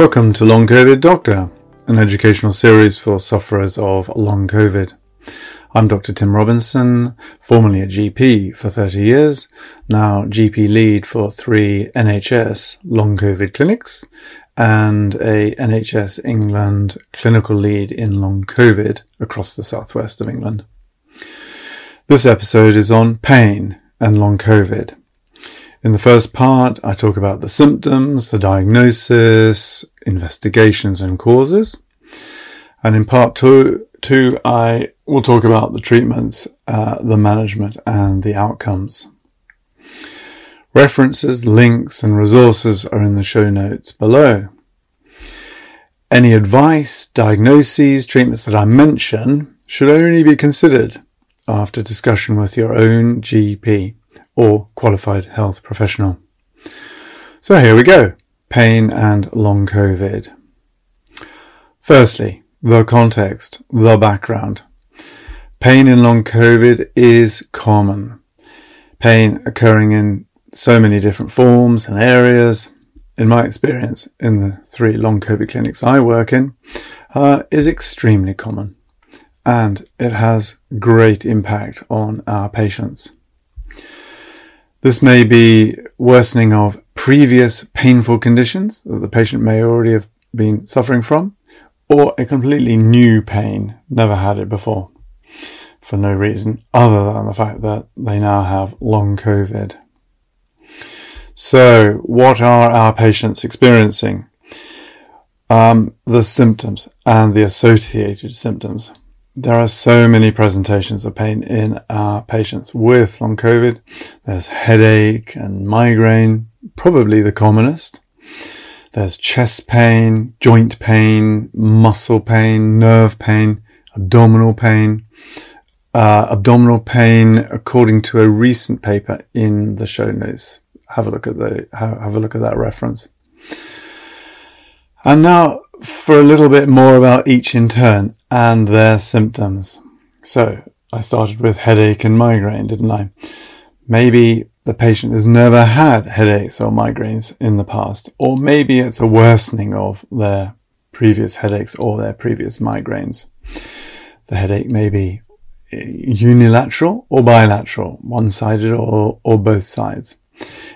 Welcome to Long COVID Doctor, an educational series for sufferers of long COVID. I'm Dr. Tim Robinson, formerly a GP for 30 years, now GP lead for three NHS long COVID clinics and a NHS England clinical lead in long COVID across the southwest of England. This episode is on pain and long COVID. In the first part, I talk about the symptoms, the diagnosis, investigations and causes. And in part two, two I will talk about the treatments, uh, the management and the outcomes. References, links and resources are in the show notes below. Any advice, diagnoses, treatments that I mention should only be considered after discussion with your own GP or qualified health professional. So here we go. Pain and long COVID. Firstly, the context, the background. Pain in long COVID is common. Pain occurring in so many different forms and areas. In my experience, in the three long COVID clinics I work in, uh, is extremely common and it has great impact on our patients. This may be worsening of previous painful conditions that the patient may already have been suffering from, or a completely new pain, never had it before, for no reason other than the fact that they now have long COVID. So, what are our patients experiencing? Um, the symptoms and the associated symptoms. There are so many presentations of pain in our patients with long COVID. There's headache and migraine, probably the commonest. There's chest pain, joint pain, muscle pain, nerve pain, abdominal pain. Uh, abdominal pain, according to a recent paper in the show notes. Have a look at the have a look at that reference. And now for a little bit more about each in turn and their symptoms. So I started with headache and migraine, didn't I? Maybe the patient has never had headaches or migraines in the past, or maybe it's a worsening of their previous headaches or their previous migraines. The headache may be unilateral or bilateral, one-sided or, or both sides.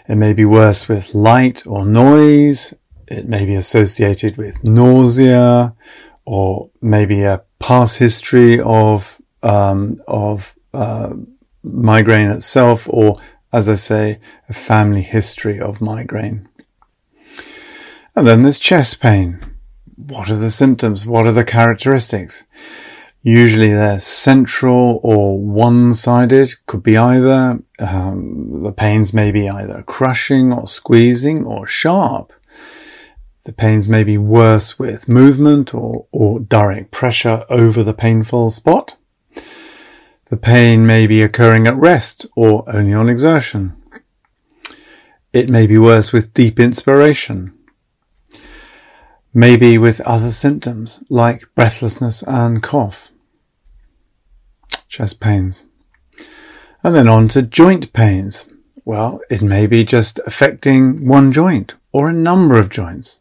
It may be worse with light or noise. It may be associated with nausea or maybe a past history of um, of uh, migraine itself, or as I say, a family history of migraine. And then there's chest pain. What are the symptoms? What are the characteristics? Usually they're central or one-sided. Could be either. Um, the pains may be either crushing or squeezing or sharp. The pains may be worse with movement or, or direct pressure over the painful spot. The pain may be occurring at rest or only on exertion. It may be worse with deep inspiration. Maybe with other symptoms like breathlessness and cough. Chest pains. And then on to joint pains. Well, it may be just affecting one joint or a number of joints.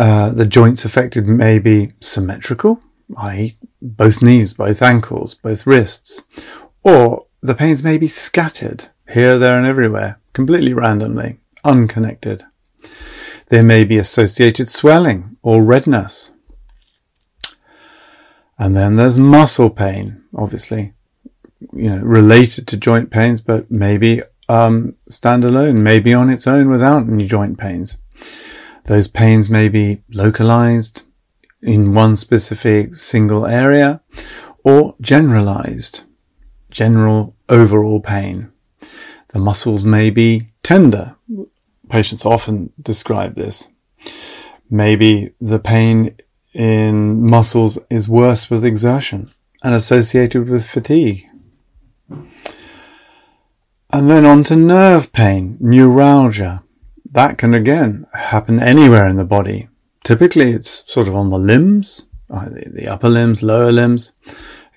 Uh, the joints affected may be symmetrical, i.e. both knees, both ankles, both wrists, or the pains may be scattered here, there and everywhere, completely randomly, unconnected. There may be associated swelling or redness. And then there's muscle pain, obviously, you know, related to joint pains, but maybe um, standalone, maybe on its own without any joint pains. Those pains may be localized in one specific single area or generalized, general overall pain. The muscles may be tender. Patients often describe this. Maybe the pain in muscles is worse with exertion and associated with fatigue. And then on to nerve pain, neuralgia. That can again happen anywhere in the body. Typically it's sort of on the limbs, uh, the upper limbs, lower limbs.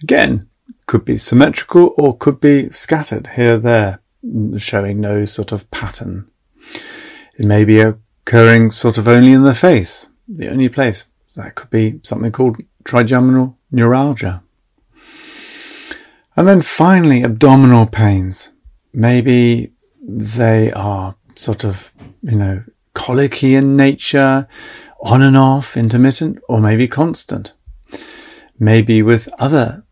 Again, could be symmetrical or could be scattered here, there, showing no sort of pattern. It may be occurring sort of only in the face, the only place. That could be something called trigeminal neuralgia. And then finally, abdominal pains. Maybe they are sort of, you know, colicky in nature, on and off, intermittent, or maybe constant. Maybe with other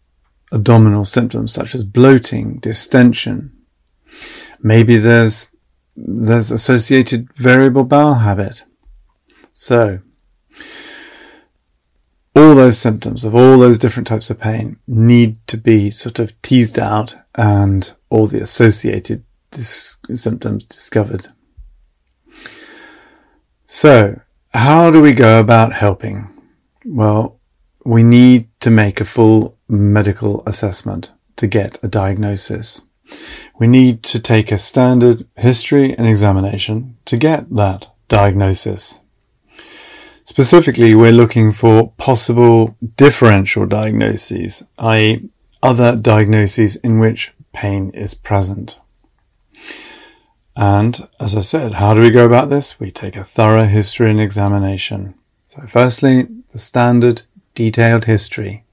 abdominal symptoms such as bloating, distension. Maybe there's, there's associated variable bowel habit. So, all those symptoms of all those different types of pain need to be sort of teased out and all the associated dis- symptoms discovered. So, how do we go about helping? Well, we need to make a full medical assessment to get a diagnosis. We need to take a standard history and examination to get that diagnosis. Specifically, we're looking for possible differential diagnoses, i.e. other diagnoses in which pain is present. And as I said, how do we go about this? We take a thorough history and examination. So firstly, the standard detailed history.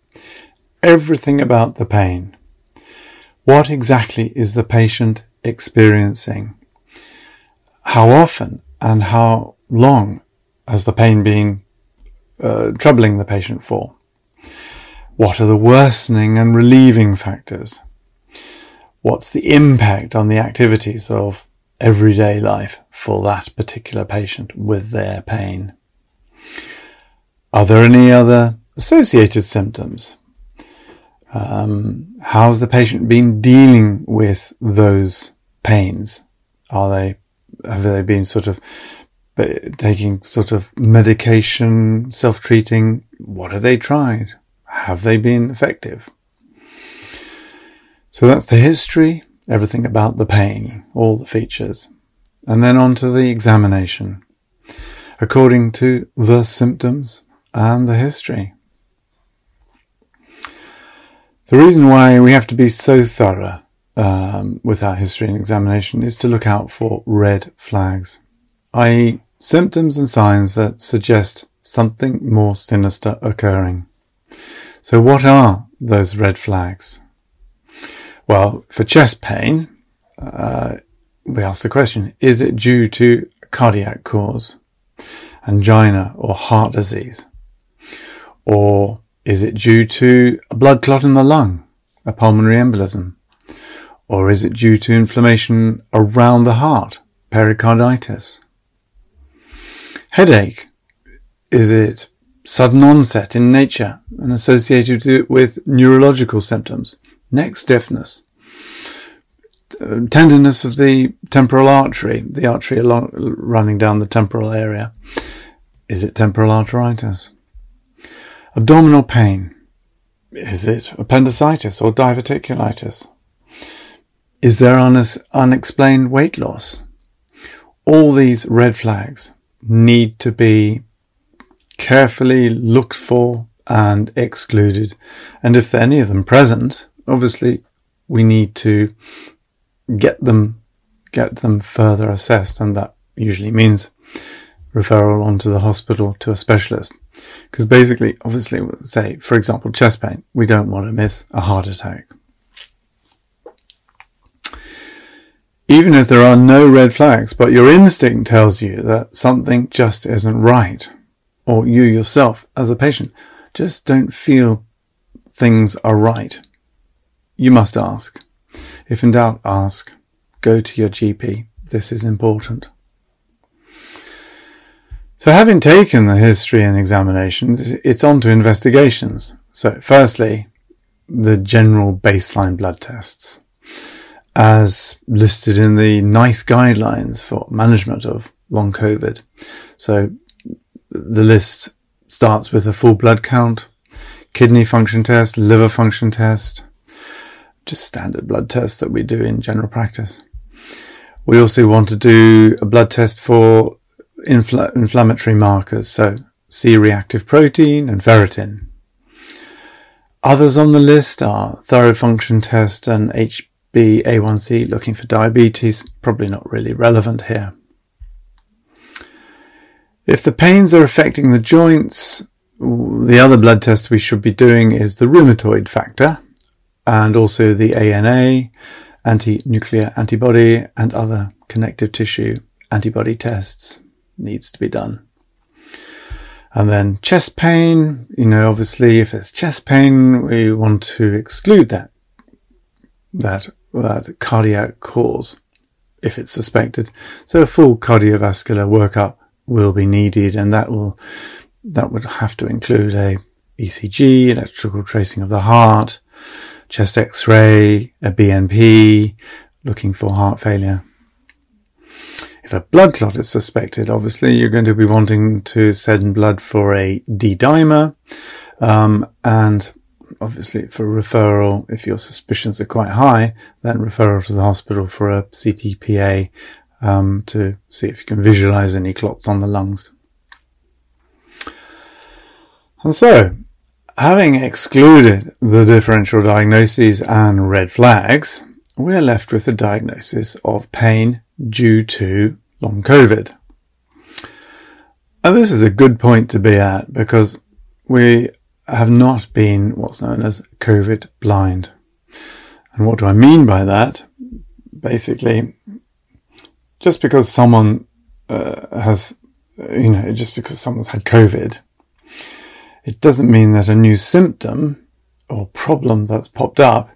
Everything about the pain. What exactly is the patient experiencing? How often and how long has the pain been uh, troubling the patient for? What are the worsening and relieving factors? What's the impact on the activities of everyday life for that particular patient with their pain? Are there any other associated symptoms? Um, how's the patient been dealing with those pains? Are they have they been sort of taking sort of medication, self-treating? What have they tried? Have they been effective? So that's the history, everything about the pain, all the features, and then on to the examination, according to the symptoms and the history. The reason why we have to be so thorough um, with our history and examination is to look out for red flags, i.e., symptoms and signs that suggest something more sinister occurring. So, what are those red flags? Well, for chest pain, uh, we ask the question: Is it due to cardiac cause, angina, or heart disease, or is it due to a blood clot in the lung, a pulmonary embolism? Or is it due to inflammation around the heart, pericarditis? Headache. Is it sudden onset in nature and associated with neurological symptoms? Neck stiffness. Tenderness of the temporal artery, the artery along, running down the temporal area. Is it temporal arteritis? Abdominal pain. Is it appendicitis or diverticulitis? Is there unexplained weight loss? All these red flags need to be carefully looked for and excluded. And if any of them present, obviously we need to get them, get them further assessed. And that usually means referral onto the hospital to a specialist. Because basically, obviously, say, for example, chest pain, we don't want to miss a heart attack. Even if there are no red flags, but your instinct tells you that something just isn't right, or you yourself as a patient just don't feel things are right, you must ask. If in doubt, ask. Go to your GP. This is important. So having taken the history and examinations, it's on to investigations. So firstly, the general baseline blood tests as listed in the NICE guidelines for management of long COVID. So the list starts with a full blood count, kidney function test, liver function test, just standard blood tests that we do in general practice. We also want to do a blood test for infl- inflammatory markers, so C-reactive protein and ferritin. Others on the list are thyroid function test and HbA1c looking for diabetes, probably not really relevant here. If the pains are affecting the joints, the other blood test we should be doing is the rheumatoid factor and also the ANA, anti-nuclear antibody and other connective tissue antibody tests needs to be done. And then chest pain, you know, obviously if it's chest pain, we want to exclude that, that, that cardiac cause if it's suspected. So a full cardiovascular workup will be needed and that will, that would have to include a ECG, electrical tracing of the heart, chest x-ray, a BNP, looking for heart failure. If a blood clot is suspected, obviously you're going to be wanting to send blood for a D-dimer, um, and obviously for referral, if your suspicions are quite high, then referral to the hospital for a CTPA um, to see if you can visualize any clots on the lungs. And so, having excluded the differential diagnoses and red flags, we're left with the diagnosis of pain due to long COVID. And this is a good point to be at because we have not been what's known as COVID blind. And what do I mean by that? Basically, just because someone uh, has, you know, just because someone's had COVID, it doesn't mean that a new symptom or problem that's popped up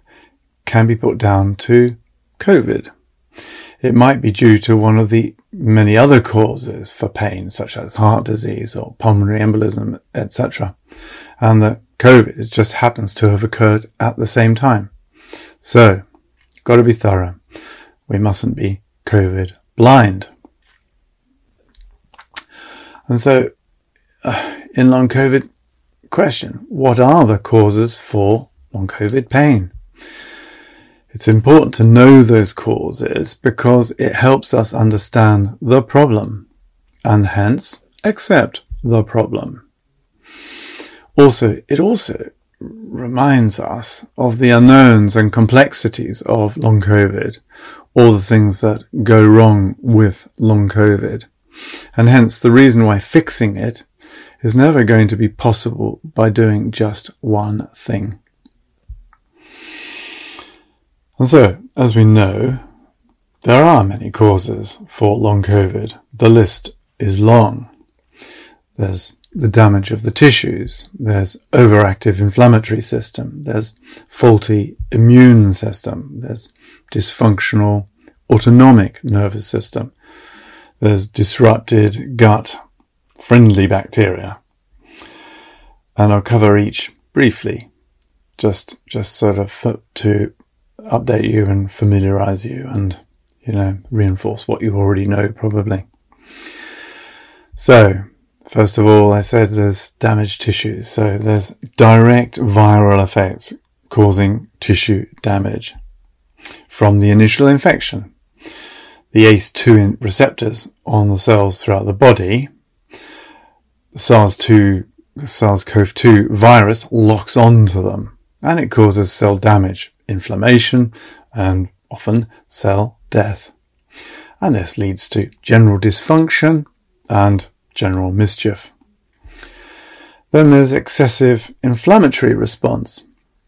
can be put down to COVID. It might be due to one of the many other causes for pain, such as heart disease or pulmonary embolism, etc. And that COVID just happens to have occurred at the same time. So, got to be thorough. We mustn't be COVID blind. And so, uh, in long COVID, question, what are the causes for long COVID pain? It's important to know those causes because it helps us understand the problem and hence accept the problem. Also, it also reminds us of the unknowns and complexities of long COVID, all the things that go wrong with long COVID. And hence the reason why fixing it is never going to be possible by doing just one thing. And so, as we know, there are many causes for long COVID. The list is long. There's the damage of the tissues. There's overactive inflammatory system. There's faulty immune system. There's dysfunctional autonomic nervous system. There's disrupted gut friendly bacteria. And I'll cover each briefly, just, just sort of to update you and familiarize you and, you know, reinforce what you already know probably. So, first of all, I said there's damaged tissues. So there's direct viral effects causing tissue damage from the initial infection. The ACE2 receptors on the cells throughout the body, SARS-2, SARS-CoV-2 virus locks onto them and it causes cell damage inflammation, and often cell death. And this leads to general dysfunction and general mischief. Then there's excessive inflammatory response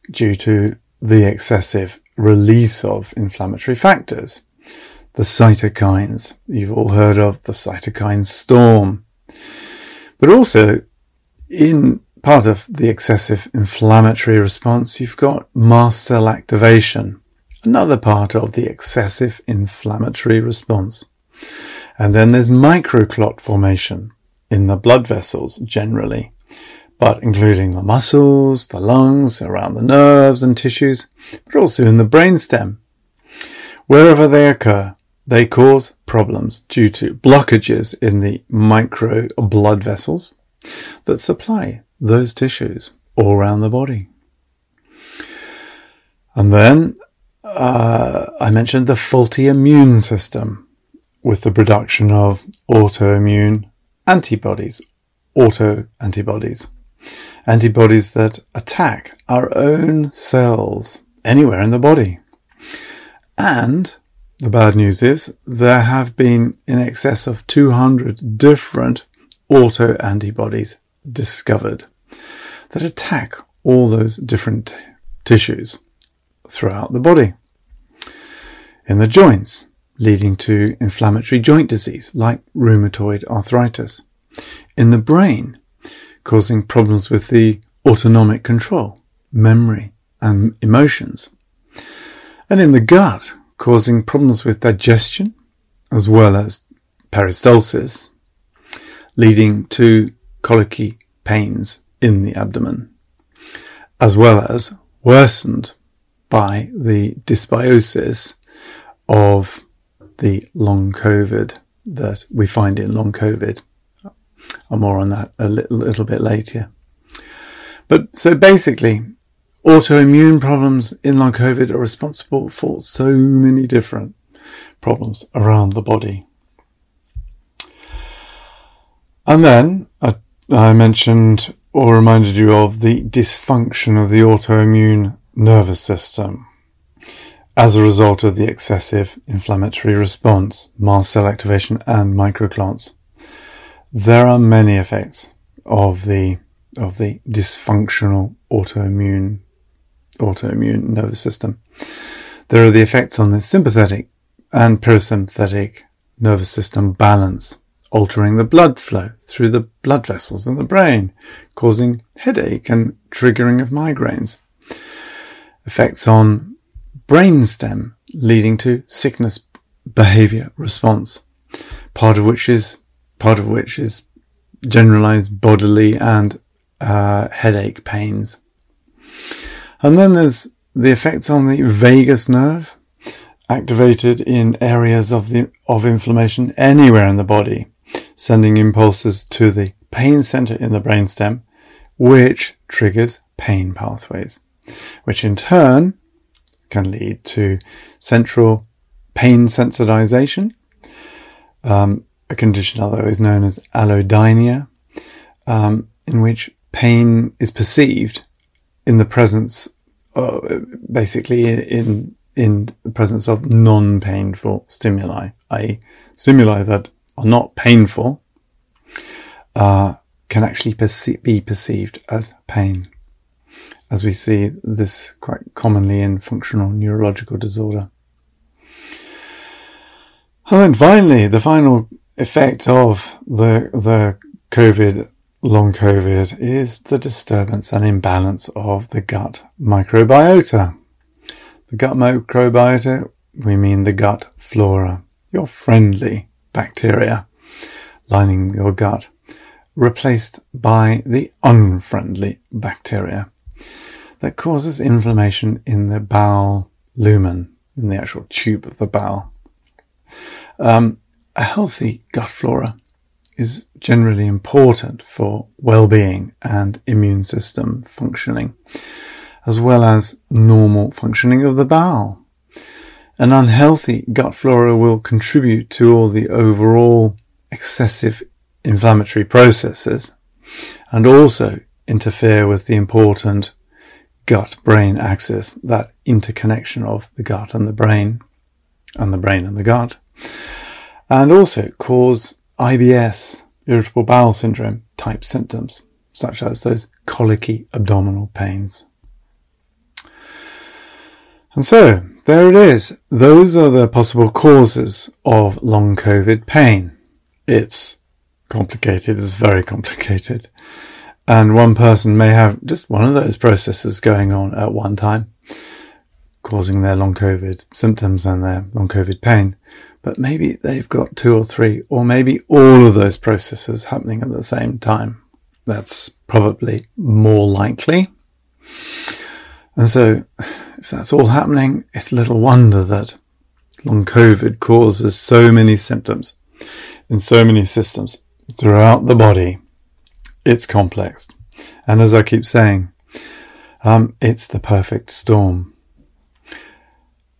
due to the excessive release of inflammatory factors. The cytokines. You've all heard of the cytokine storm. But also in part of the excessive inflammatory response, you've got mast cell activation, another part of the excessive inflammatory response. And then there's microclot formation in the blood vessels generally, but including the muscles, the lungs, around the nerves and tissues, but also in the brainstem. Wherever they occur, they cause problems due to blockages in the micro blood vessels that supply those tissues all around the body. And then uh, I mentioned the faulty immune system with the production of autoimmune antibodies, auto antibodies, antibodies that attack our own cells anywhere in the body. And the bad news is there have been in excess of 200 different autoantibodies discovered that attack all those different tissues throughout the body. In the joints, leading to inflammatory joint disease like rheumatoid arthritis. In the brain, causing problems with the autonomic control, memory, and emotions. And in the gut, causing problems with digestion, as well as peristalsis, leading to colicky pains in the abdomen, as well as worsened by the dysbiosis of the long COVID that we find in long COVID. I'm more on that a little, little bit later. But so basically, autoimmune problems in long COVID are responsible for so many different problems around the body. And then I, I mentioned or reminded you of the dysfunction of the autoimmune nervous system as a result of the excessive inflammatory response, mast cell activation, and microclots. There are many effects of the of the dysfunctional autoimmune autoimmune nervous system. There are the effects on the sympathetic and parasympathetic nervous system balance, altering the blood flow through the blood vessels in the brain, causing headache and triggering of migraines. Effects on brainstem leading to sickness behavior response, part of which is part of which is generalized bodily and uh, headache pains. And then there's the effects on the vagus nerve, activated in areas of the of inflammation anywhere in the body, sending impulses to the pain center in the brainstem, which triggers pain pathways, which in turn can lead to central pain sensitization, um, a condition otherwise known as allodynia, um, in which pain is perceived in the presence, uh, basically in in the presence of non-painful stimuli, i.e., stimuli that are not painful, uh, can actually perce- be perceived as pain as we see this quite commonly in functional neurological disorder. And then finally, the final effect of the, the COVID, long COVID, is the disturbance and imbalance of the gut microbiota. The gut microbiota, we mean the gut flora, your friendly bacteria lining your gut, replaced by the unfriendly bacteria that causes inflammation in the bowel lumen, in the actual tube of the bowel. Um, a healthy gut flora is generally important for well-being and immune system functioning, as well as normal functioning of the bowel. An unhealthy gut flora will contribute to all the overall excessive inflammatory processes and also interfere with the important gut brain axis, that interconnection of the gut and the brain, and the brain and the gut, and also cause IBS, irritable bowel syndrome type symptoms, such as those colicky abdominal pains. And so, there it is. Those are the possible causes of long COVID pain. It's complicated. It's very complicated. And one person may have just one of those processes going on at one time, causing their long COVID symptoms and their long COVID pain. But maybe they've got two or three, or maybe all of those processes happening at the same time. That's probably more likely. And so, if that's all happening, it's little wonder that long COVID causes so many symptoms in so many systems throughout the body it's complex. And as I keep saying, um, it's the perfect storm.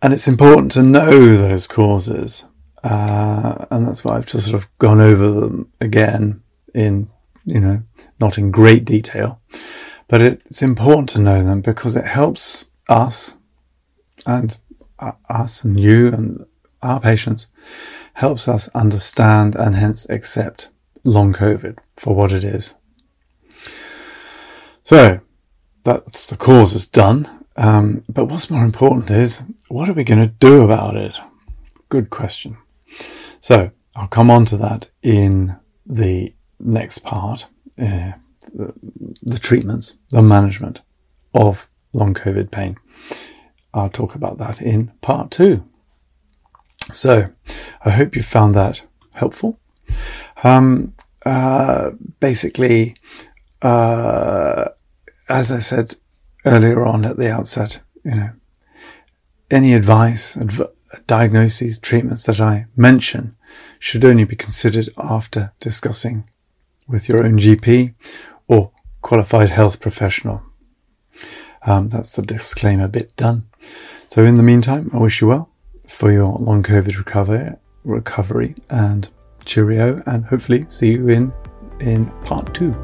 And it's important to know those causes. Uh, and that's why I've just sort of gone over them again in, you know, not in great detail, but it's important to know them because it helps us and uh, us and you and our patients helps us understand and hence accept long COVID for what it is. So that's the cause is done. Um, but what's more important is what are we going to do about it? Good question. So I'll come on to that in the next part, uh, the, the treatments, the management of long COVID pain. I'll talk about that in part two. So I hope you found that helpful. Um, uh, basically, uh, as I said earlier on at the outset, you know, any advice, adv- diagnoses, treatments that I mention should only be considered after discussing with your own GP or qualified health professional. Um, that's the disclaimer bit done. So in the meantime, I wish you well for your long COVID recovery, recovery and cheerio and hopefully see you in, in part two.